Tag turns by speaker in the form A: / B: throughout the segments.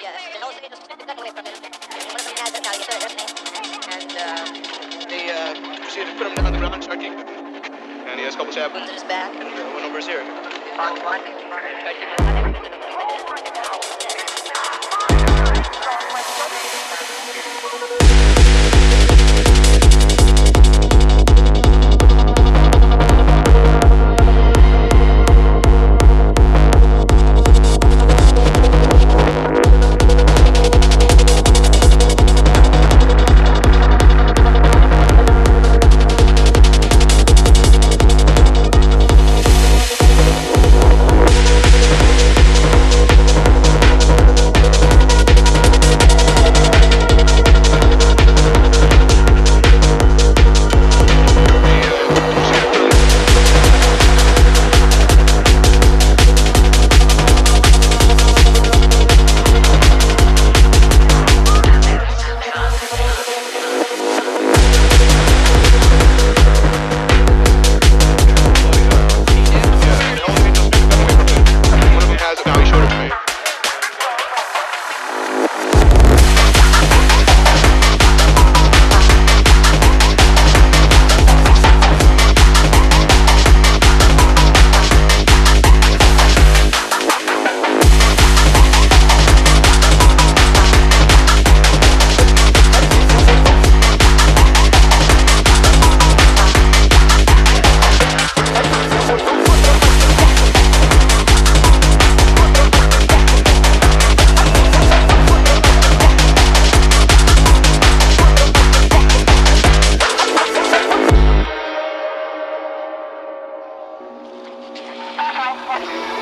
A: Yes. And him. And, uh,
B: They uh, to put him down the ground, start kicking. And he has a couple stab
A: wounds in his back.
B: and uh, went over his ear.
A: On one. Tried
B: Yeah,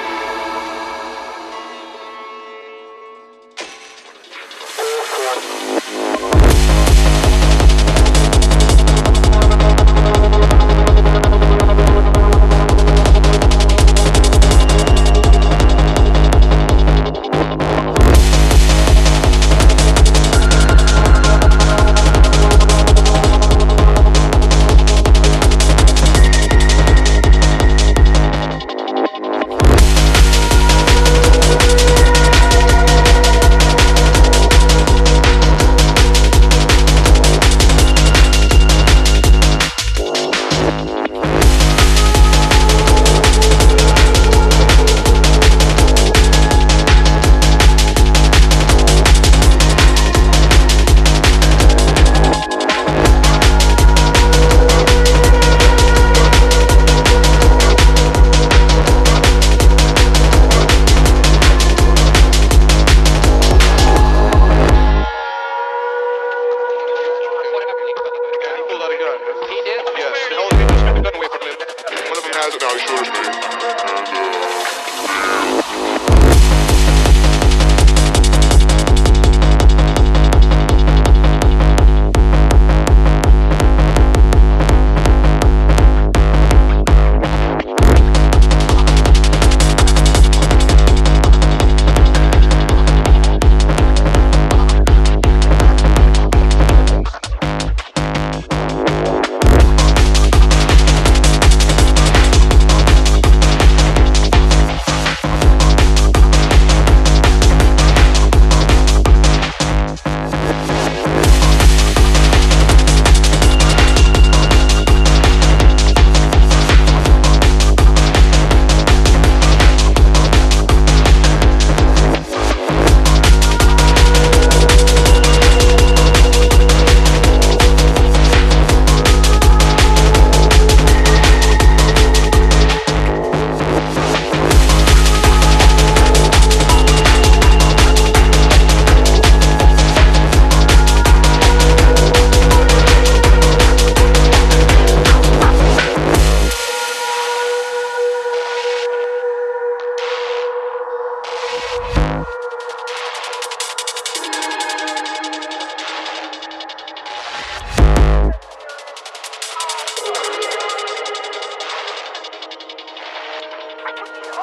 B: One of them has Right.